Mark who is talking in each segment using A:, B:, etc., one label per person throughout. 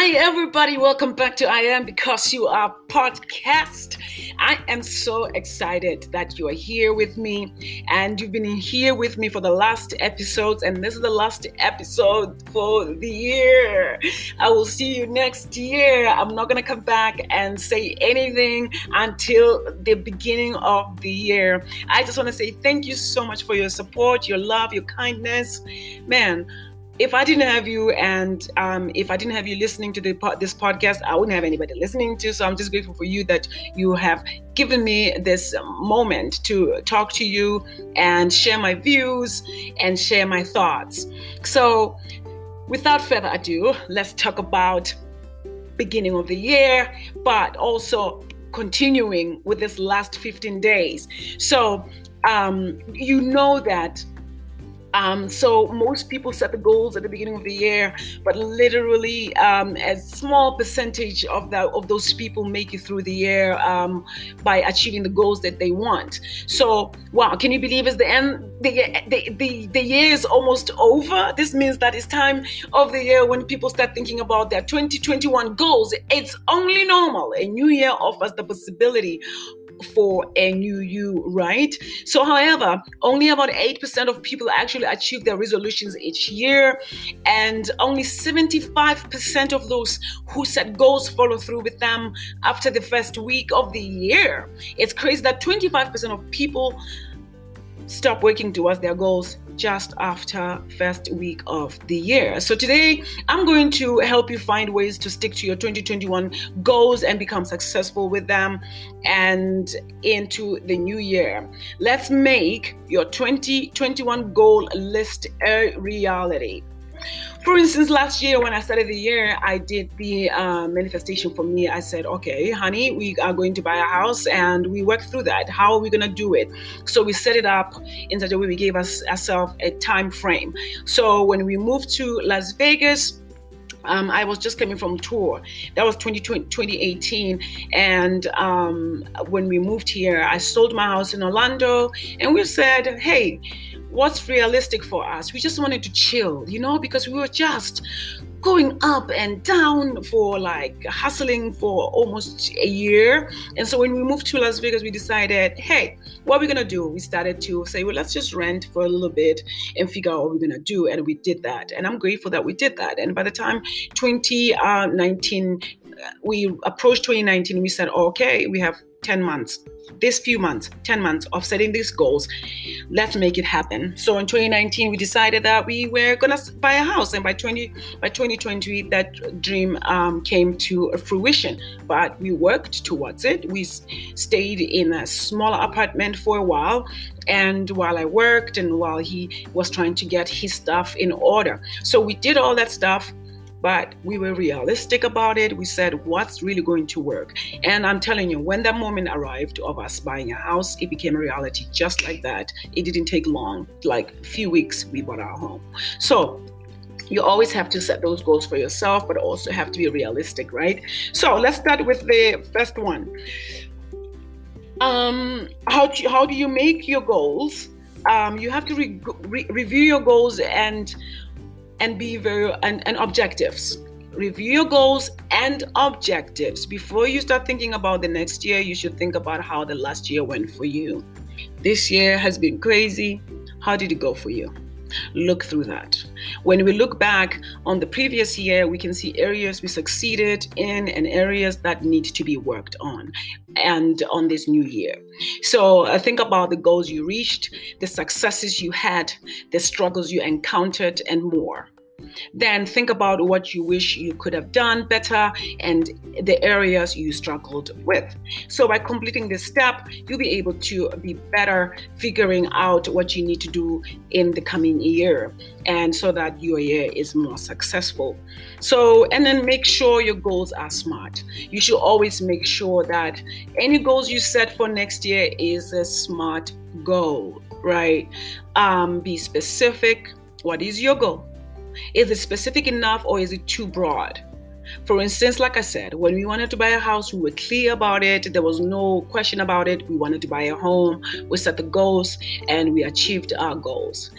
A: Hi, everybody. Welcome back to I Am Because You Are podcast. I am so excited that you are here with me and you've been here with me for the last episodes, and this is the last episode for the year. I will see you next year. I'm not going to come back and say anything until the beginning of the year. I just want to say thank you so much for your support, your love, your kindness. Man, if I didn't have you and um, if I didn't have you listening to the, this podcast, I wouldn't have anybody listening to. So I'm just grateful for you that you have given me this moment to talk to you and share my views and share my thoughts. So without further ado, let's talk about beginning of the year, but also continuing with this last 15 days. So um, you know that um, so most people set the goals at the beginning of the year, but literally um, a small percentage of that of those people make it through the year um, by achieving the goals that they want. So wow, can you believe it's the end? The, the, the, the year is almost over. This means that it's time of the year when people start thinking about their 2021 goals. It's only normal. A new year offers the possibility for a new you, right? So, however, only about 8% of people actually achieve their resolutions each year, and only 75% of those who set goals follow through with them after the first week of the year. It's crazy that 25% of people stop working towards their goals just after first week of the year. So today I'm going to help you find ways to stick to your 2021 goals and become successful with them and into the new year. Let's make your 2021 goal list a reality for instance, last year when I started the year, I did the uh, manifestation for me. I said, okay, honey, we are going to buy a house and we worked through that. How are we going to do it? So we set it up in such a way we gave us ourselves a time frame. So when we moved to Las Vegas, um, I was just coming from tour. That was 2018. And um, when we moved here, I sold my house in Orlando and we said, hey, what's realistic for us. We just wanted to chill, you know, because we were just going up and down for like hustling for almost a year. And so when we moved to Las Vegas, we decided, hey, what are we gonna do? We started to say, well, let's just rent for a little bit and figure out what we're gonna do. And we did that. And I'm grateful that we did that. And by the time 2019, uh, we approached 2019, we said, okay, we have 10 months this few months 10 months of setting these goals let's make it happen. So in 2019 we decided that we were to buy a house and by 20 by 2020 that dream um, came to fruition. But we worked towards it. We stayed in a smaller apartment for a while and while I worked and while he was trying to get his stuff in order. So we did all that stuff but we were realistic about it. We said, what's really going to work? And I'm telling you, when that moment arrived of us buying a house, it became a reality just like that. It didn't take long, like a few weeks, we bought our home. So you always have to set those goals for yourself, but also have to be realistic, right? So let's start with the first one. Um, how, do, how do you make your goals? Um, you have to re- re- review your goals and and be very and, and objectives. Review your goals and objectives. Before you start thinking about the next year you should think about how the last year went for you. This year has been crazy. How did it go for you look through that. When we look back on the previous year, we can see areas we succeeded in and areas that need to be worked on and on this new year. So uh, think about the goals you reached, the successes you had, the struggles you encountered, and more. Then think about what you wish you could have done better and the areas you struggled with. So, by completing this step, you'll be able to be better figuring out what you need to do in the coming year and so that your year is more successful. So, and then make sure your goals are smart. You should always make sure that any goals you set for next year is a smart goal, right? Um, be specific. What is your goal? Is it specific enough or is it too broad? For instance, like I said, when we wanted to buy a house, we were clear about it. There was no question about it. We wanted to buy a home. We set the goals and we achieved our goals.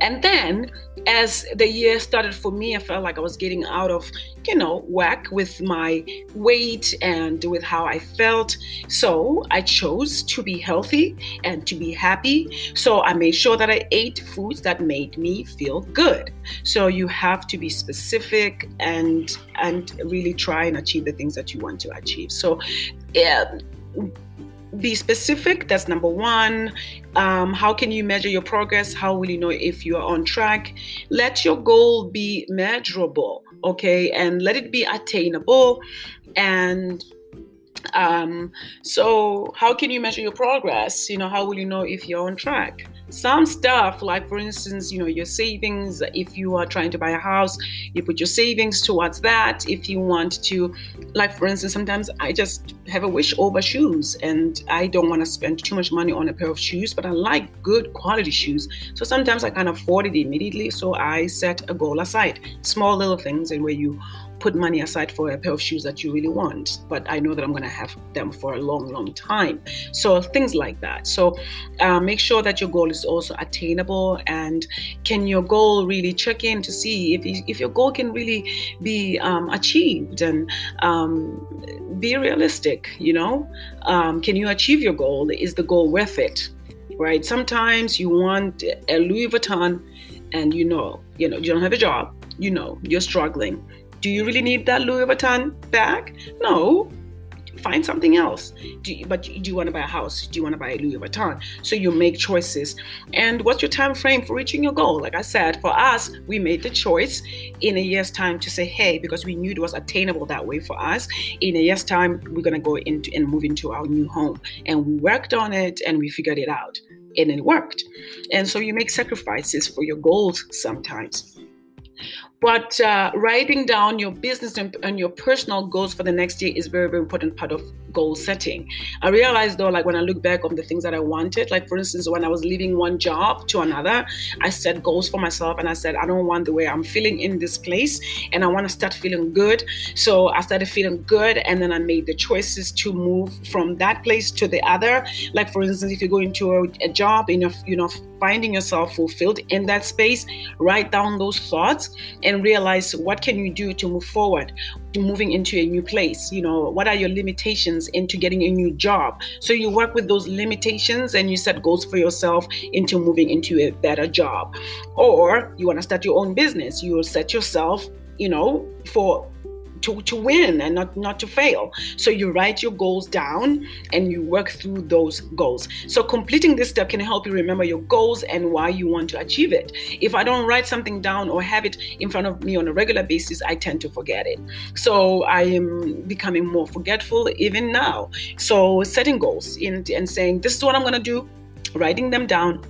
A: And then, as the year started for me, I felt like I was getting out of you know, whack with my weight and with how I felt. So I chose to be healthy and to be happy. So I made sure that I ate foods that made me feel good. So you have to be specific and and really try and achieve the things that you want to achieve. So yeah be specific that's number one um, how can you measure your progress how will you know if you are on track let your goal be measurable okay and let it be attainable. And um, so how can you measure your progress? You know how will you know if you're on track? Some stuff like for instance you know your savings if you are trying to buy a house you put your savings towards that. If you want to like for instance sometimes i just have a wish over shoes and i don't want to spend too much money on a pair of shoes but i like good quality shoes. So sometimes i can't afford it immediately so i set a goal aside. Small little things and where you put money aside for a pair of shoes that you really want, but I know that I'm going to have them for a long, long time. So things like that. So uh, make sure that your goal is also attainable, and can your goal really check in to see if if your goal can really be um, achieved and um, be realistic. You know, um, can you achieve your goal? Is the goal worth it? Right. Sometimes you want a Louis Vuitton, and you know, you know, you don't have a job. You know, you're struggling do you really need that Louis Vuitton bag? No. Find something else. Do you, but do you want to buy a house? Do you want to buy a Louis Vuitton? So you make choices. And what's your time frame for reaching your goal? Like I said, for us, we made the choice in a year's time to say, hey, because we knew it was attainable that way for us. In a year's time, we're gonna go into and move into our new home. And we worked on it and we figured it out. And it worked. And so you make sacrifices for your goals sometimes. But uh, writing down your business and, your personal goals for the next year is very, very important part of goal setting. I realized though, like when I look back on the things that I wanted, like for instance, when I was leaving one job to another, I set goals for myself and I said, I don't want the way I'm feeling in this place and I want to start feeling good. So I started feeling good and then I made the choices to move from that place to the other. Like for instance, if you go into a, a job you're, you know, finding yourself fulfilled in that space, write down those thoughts and realize what can you do to move forward to moving into a new place you know what are your limitations into getting a new job? So you work with those limitations and you set goals for yourself into moving into a better job. Or you want to start your own business you will set yourself you know for to, to win and not, not to fail. So you write your goals down and you work through those goals. So completing this step can help you remember your goals and why you want to achieve it. If I don't write something down or have it in front of me on a regular basis, I tend to forget it. So I am becoming more forgetful even now. So setting goals in, and saying, this is what I'm going to do, writing them down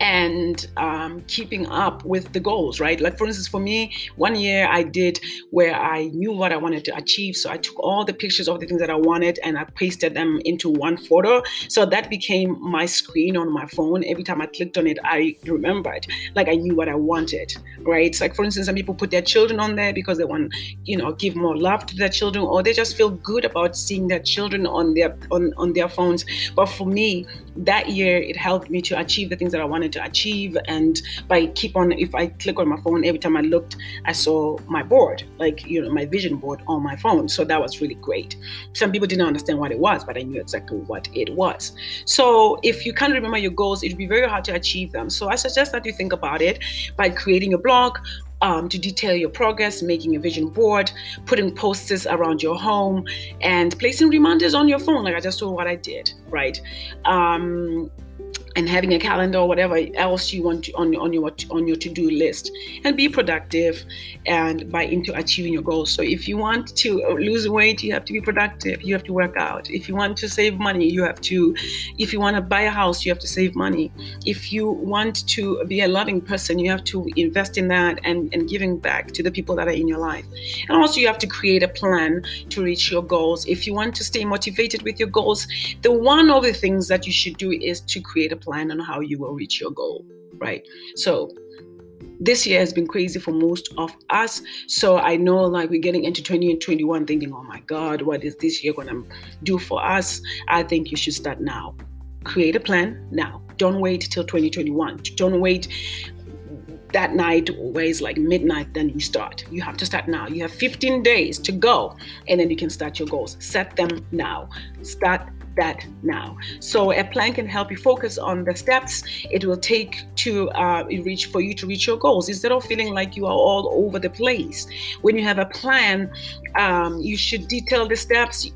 A: and um, keeping up with the goals, right? Like, for instance, for me, one year I did where I knew what I wanted to achieve. So I took all the pictures of the things that I wanted and I pasted them into one photo. So that became my screen on my phone. Every time I clicked on it, I remembered, like, I knew what I wanted, right? It's like, for instance, some people put their children on there because they want, you know, give more love to their children or they just feel good about seeing their children on their on, on their phones. But for me, that year, it helped me to achieve the things that I wanted to achieve. And by keep on, if I click on my phone, every time I looked, I saw my board, like, you know, my vision board on my phone. So that was really great. Some people didn't understand what it was, but I knew exactly what it was. So if you can't remember your goals, it'd be very hard to achieve them. So I suggest that you think about it by creating a blog um, to detail your progress, making a vision board, putting posters around your home, and placing reminders on your phone, like I just told what I did, right? Um, and having a calendar or whatever else you want to, on, on your on your to-do list. And be productive and by into achieving your goals. So if you want to lose weight you have to be productive. You have to work out. If you want to save money you have to if you want to buy a house you have to save money. If you want to be a loving person you have to invest in that and, and giving back to the people that are in your life. And also you have to create a plan to reach your goals. If you want to stay motivated with your goals the one of the things that you should do is to create a plan on how you will reach your goal, right? So this year has been crazy for most of us. So I know like we're getting into 2021 thinking, oh my God, what is this year gonna do for us? I think you should start now. Create a plan now. Don't wait till 2021. Don't wait that night where it's like midnight, then you start. You have to start now. You have 15 days to go, and then you can start your goals. Set them now. Start that now. So a plan can help you focus on the steps it will take to uh, reach for you to reach your goals instead of feeling like you are all over the place. When you have a plan, um, you should detail the steps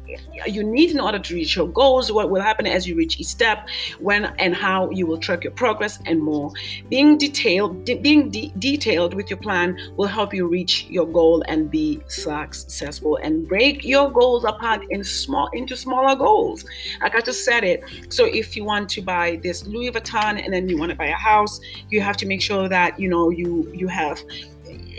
A: you need in order to reach your goals. What will happen as you reach each step, when and how you will track your progress, and more. Being detailed, de- being de- detailed with your plan will help you reach your goal and be successful. And break your goals apart in small into smaller goals. Like I just said it. So if you want to buy this Louis Vuitton and then you want to buy a house, you have to make sure that you know you you have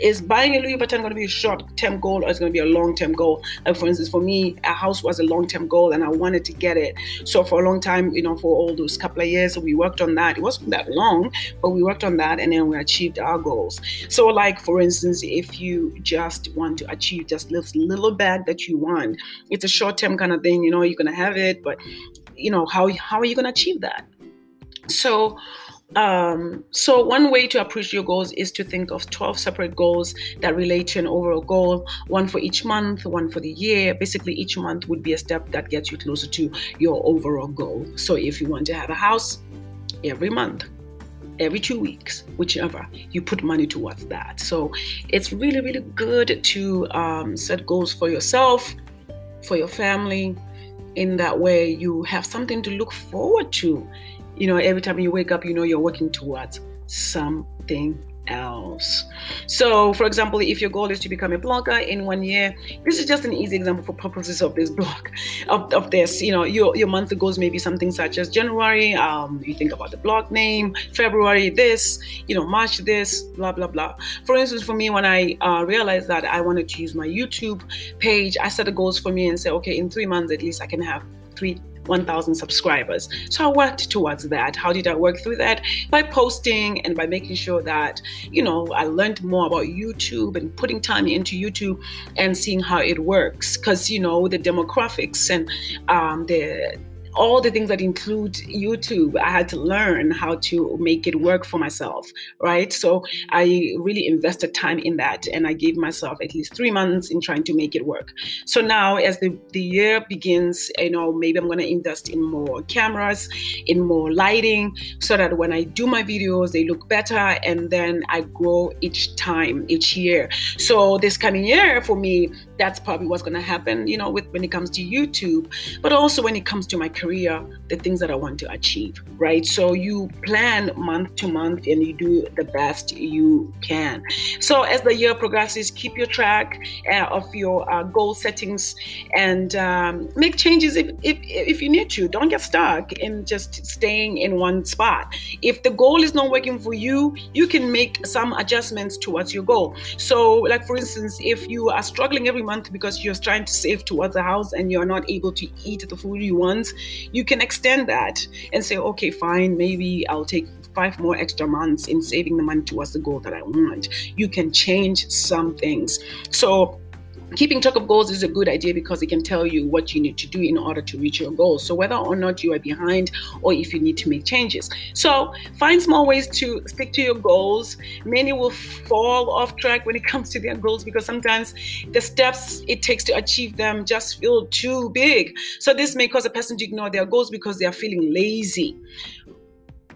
A: is buying a Louis Vuitton going to be a short-term goal or is going to be a long-term goal? Like for instance, for me, a house was a long-term goal and I wanted to get it. So for a long time, you know, for all those couple of years, we worked on that. It wasn't that long, but we worked on that and then we achieved our goals. So like for instance, if you just want to achieve just this little bag that you want, it's a short-term kind of thing. You know, you're going to have it, but you know how how are you going to achieve that? So um, so one way to approach your goals is to think of 12 separate goals that relate to an overall goal, one for each month, one for the year. Basically, each month would be a step that gets you closer to your overall goal. So if you want to have a house every month, every two weeks, whichever, you put money towards that. So it's really, really good to um, set goals for yourself, for your family. In that way, you have something to look forward to you know, every time you wake up, you know you're working towards something else. So, for example, if your goal is to become a blogger in one year, this is just an easy example for purposes of this blog, of, of this. You know, your, your monthly goals may be something such as January, um, you think about the blog name, February this, you know, March this, blah, blah, blah. For instance, for me, when I uh, realized that I wanted to use my YouTube page, I set the goals for me and say, okay, in three months at least I can have three 1,000 subscribers. So I worked towards that. How did I work through that? By posting and by making sure that, you know, I learned more about YouTube and putting time into YouTube and seeing how it works. Because, you know, the demographics and um, the all the things that include YouTube, I had to learn how to make it work for myself, right? So I really invested time in that and I gave myself at least three months in trying to make it work. So now, as the, the year begins, you know, maybe I'm going to invest in more cameras, in more lighting, so that when I do my videos, they look better and then I grow each time, each year. So this coming year for me, that's probably what's going to happen, you know, with when it comes to YouTube, but also when it comes to my career, the things that I want to achieve, right? So you plan month to month and you do the best you can. So as the year progresses, keep your track uh, of your uh, goal settings and um, make changes if, if, if you need to. Don't get stuck in just staying in one spot. If the goal is not working for you, you can make some adjustments towards your goal. So, like for instance, if you are struggling every month because you're trying to save towards a house and you're not able to eat the food you want, you can extend that and say, okay, fine, maybe I'll take five more extra months in saving the money towards the goal that I want. You can change some things. So keeping track of goals is a good idea because it can tell you what you need to do in order to reach your goals. So whether or not you are behind or if you need to make changes. So find small ways to stick to your goals. Many will fall off track when it comes to their goals because sometimes the steps it takes to achieve them just feel too big. So this may cause a person to ignore their goals because they are feeling lazy.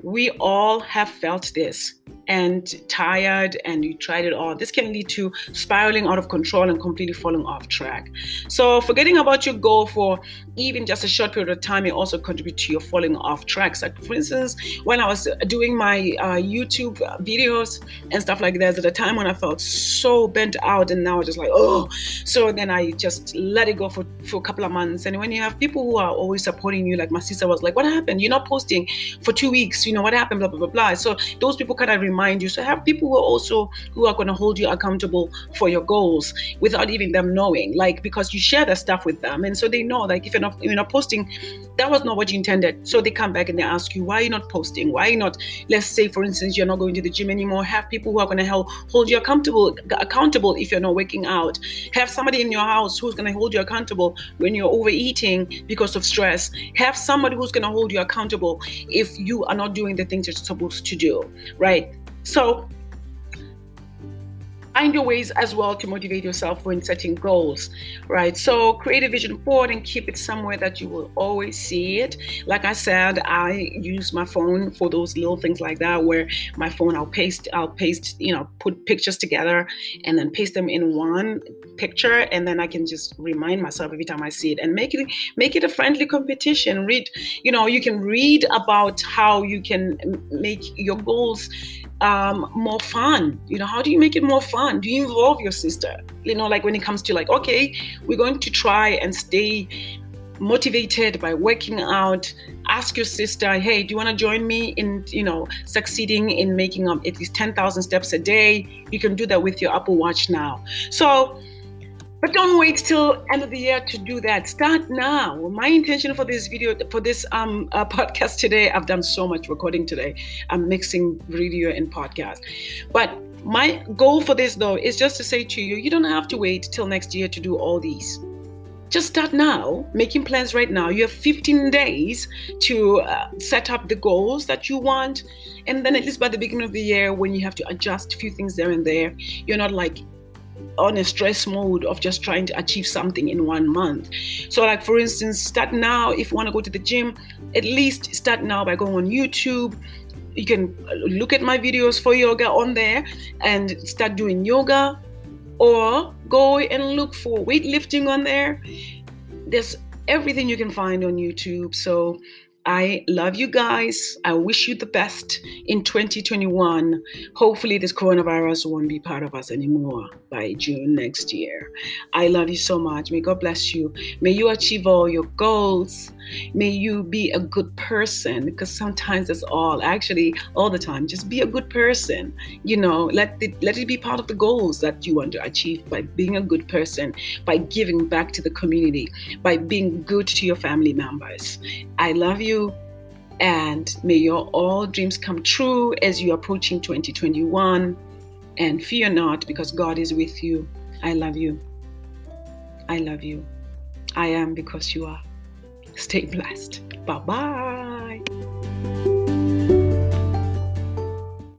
A: We all have felt this and tired and you tried it all, this can lead to spiraling out of control and completely falling off track. So, forgetting about your goal for even just a short period of time may also contribute to your falling off tracks. Like, for instance, when I was doing my uh, YouTube videos and stuff like that, at a time when I felt so bent out, and now I just like, oh, so then I just let it go for, for a couple of months. And when you have people who are always supporting you, like my sister was like, what happened? You're not posting for two weeks, you know, what happened? Blah, blah, blah, blah. So, those people kind of remind remind you. So have people who are also who are going to hold you accountable for your goals without even them knowing, like because you share the stuff with them, and so they know like if you're not you're not posting, that was not what you intended. So they come back and they ask you why you're not posting, why you're not. Let's say for instance you're not going to the gym anymore. Have people who are going to help hold you accountable accountable if you're not working out. Have somebody in your house who's going to hold you accountable when you're overeating because of stress. Have somebody who's going to hold you accountable if you are not doing the things you're supposed to do, right? So find your ways as well to motivate yourself when setting goals, right? So create a vision board and keep it somewhere that you will always see it. Like I said, I use my phone for those little things like that, where my phone I'll paste, I'll paste, you know, put pictures together and then paste them in one picture, and then I can just remind myself every time I see it and make it make it a friendly competition. Read, you know, you can read about how you can make your goals um, more fun? You know, how do you make it more fun? Do you involve your sister? You know, like when it comes to like, okay, we're going to try and stay motivated by working out ask your sister hey do you want to join me in you know succeeding in making up at least 10,000 steps a day you can do that with your apple watch now so but don't wait till end of the year to do that. Start now. My intention for this video, for this um uh, podcast today, I've done so much recording today. I'm mixing video and podcast. But my goal for this though is just to say to you, you don't have to wait till next year to do all these. Just start now, making plans right now. You have 15 days to uh, set up the goals that you want. And then, at least by the beginning of the year, when you have to adjust a few things there and there, you're not like on a stress mode of just trying to achieve something in one month. So, like for instance, start now if you want to go to the gym, at least start now by going on YouTube. You can look at my videos for yoga on there and start doing yoga, or go and look for weightlifting on there. There's everything you can find on YouTube. So, I love you guys. I wish you the best in 2021. Hopefully, this coronavirus won't be part of us anymore by June next year. I love you so much. May God bless you. May you achieve all your goals. May you be a good person because sometimes that's all. Actually, all the time, just be a good person. You know, let it, let it be part of the goals that you want to achieve by being a good person, by giving back to the community, by being good to your family members. I love you. And may your all dreams come true as you are approaching 2021. And fear not, because God is with you. I love you. I love you. I am because you are. Stay blessed. Bye bye.